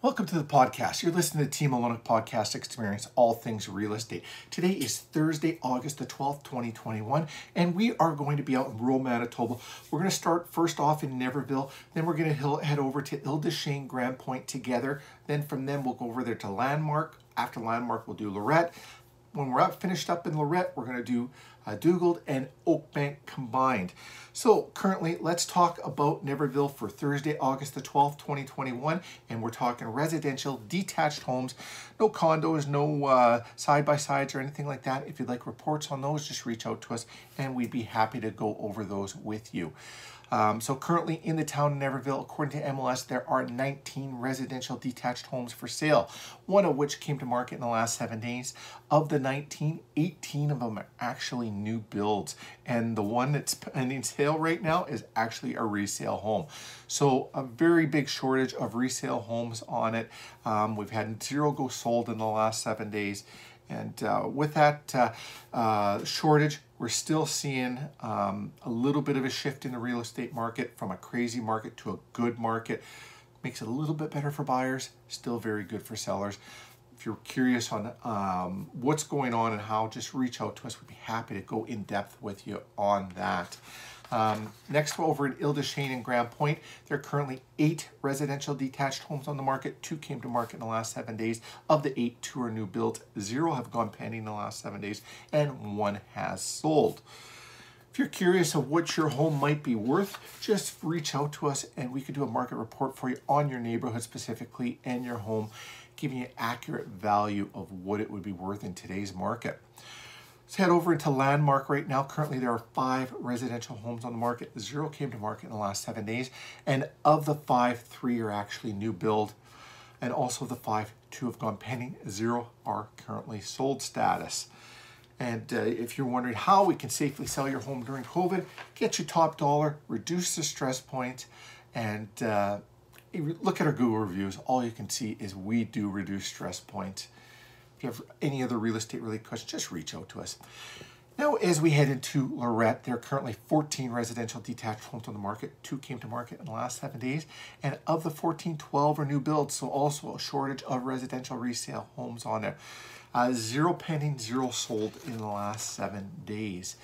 Welcome to the podcast. You're listening to Team Olyniuk Podcast Experience, all things real estate. Today is Thursday, August the 12th, 2021, and we are going to be out in rural Manitoba. We're going to start first off in Niverville, then we're going to head over to Ile Grande Pointe together. Then from them, we'll go over there to Landmark. After Landmark, we'll do Lorette. When we're up, finished up in Lorette, we're going to do uh, Dugald and Oakbank combined. So currently, let's talk about Niverville for Thursday, August the 12th, 2021. And we're talking residential detached homes, no condos, no uh, side-by-sides or anything like that. If you'd like reports on those, just reach out to us and we'd be happy to go over those with you. Um, so currently in the town of Niverville, according to MLS, there are 19 residential detached homes for sale, one of which came to market in the last seven days. Of the 19, 18 of them are actually new builds. And the one that's pending sale right now is actually a resale home. So a very big shortage of resale homes on it. Um, we've had zero go sold in the last seven days. And uh, with that uh, uh, shortage, we're still seeing um, a little bit of a shift in the real estate market from a crazy market to a good market. Makes it a little bit better for buyers, still very good for sellers. If you're curious on um, what's going on and how, just reach out to us. We'd be happy to go in depth with you on that. Um, next, over in Ile des Chênes and Grande Pointe, there are currently eight residential detached homes on the market. Two came to market in the last seven days. Of the eight, two are new built. Zero have gone pending in the last seven days, and one has sold. If you're curious of what your home might be worth, just reach out to us and we can do a market report for you on your neighborhood specifically and your home, giving you accurate value of what it would be worth in today's market. Let's head over into Landmark right now. Currently, there are five residential homes on the market. Zero came to market in the last seven days. And of the five, three are actually new build. And also the five, two have gone pending. Zero are currently sold status. And uh, if you're wondering how we can safely sell your home during COVID, get your top dollar, reduce the stress point, and uh, look at our Google reviews. All you can see is we do reduce stress points. If you have any other real estate related questions, just reach out to us. Now, as we head into Lorette, there are currently 14 residential detached homes on the market. Two came to market in the last seven days. And of the 14, 12 are new builds. So also a shortage of residential resale homes on there. Uh, zero pending, zero sold in the last seven days.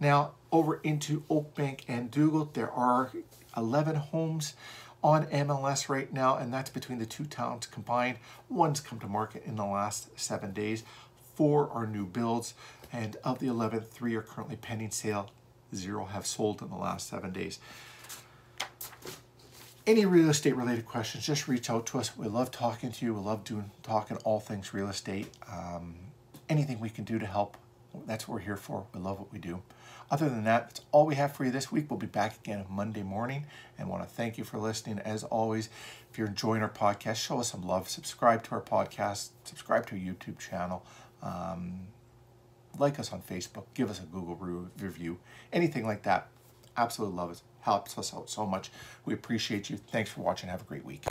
Now, over into Oakbank and Dugald, there are 11 homes on MLS right now, and that's between the two towns combined. One's come to market in the last seven days. Four are new builds, and of the 11, three are currently pending sale. Zero have sold in the last seven days. Any real estate related questions, just reach out to us. We love talking to you. We love doing talking all things real estate. Um, anything we can do to help, that's what we're here for. We love what we do. Other than that, that's all we have for you this week. We'll be back again Monday morning and want to thank you for listening. As always, if you're enjoying our podcast, show us some love. Subscribe to our podcast, subscribe to our YouTube channel. Um, like us on Facebook, give us a Google review, anything like that. Absolutely love it. Helps us out so much. We appreciate you. Thanks for watching. Have a great week.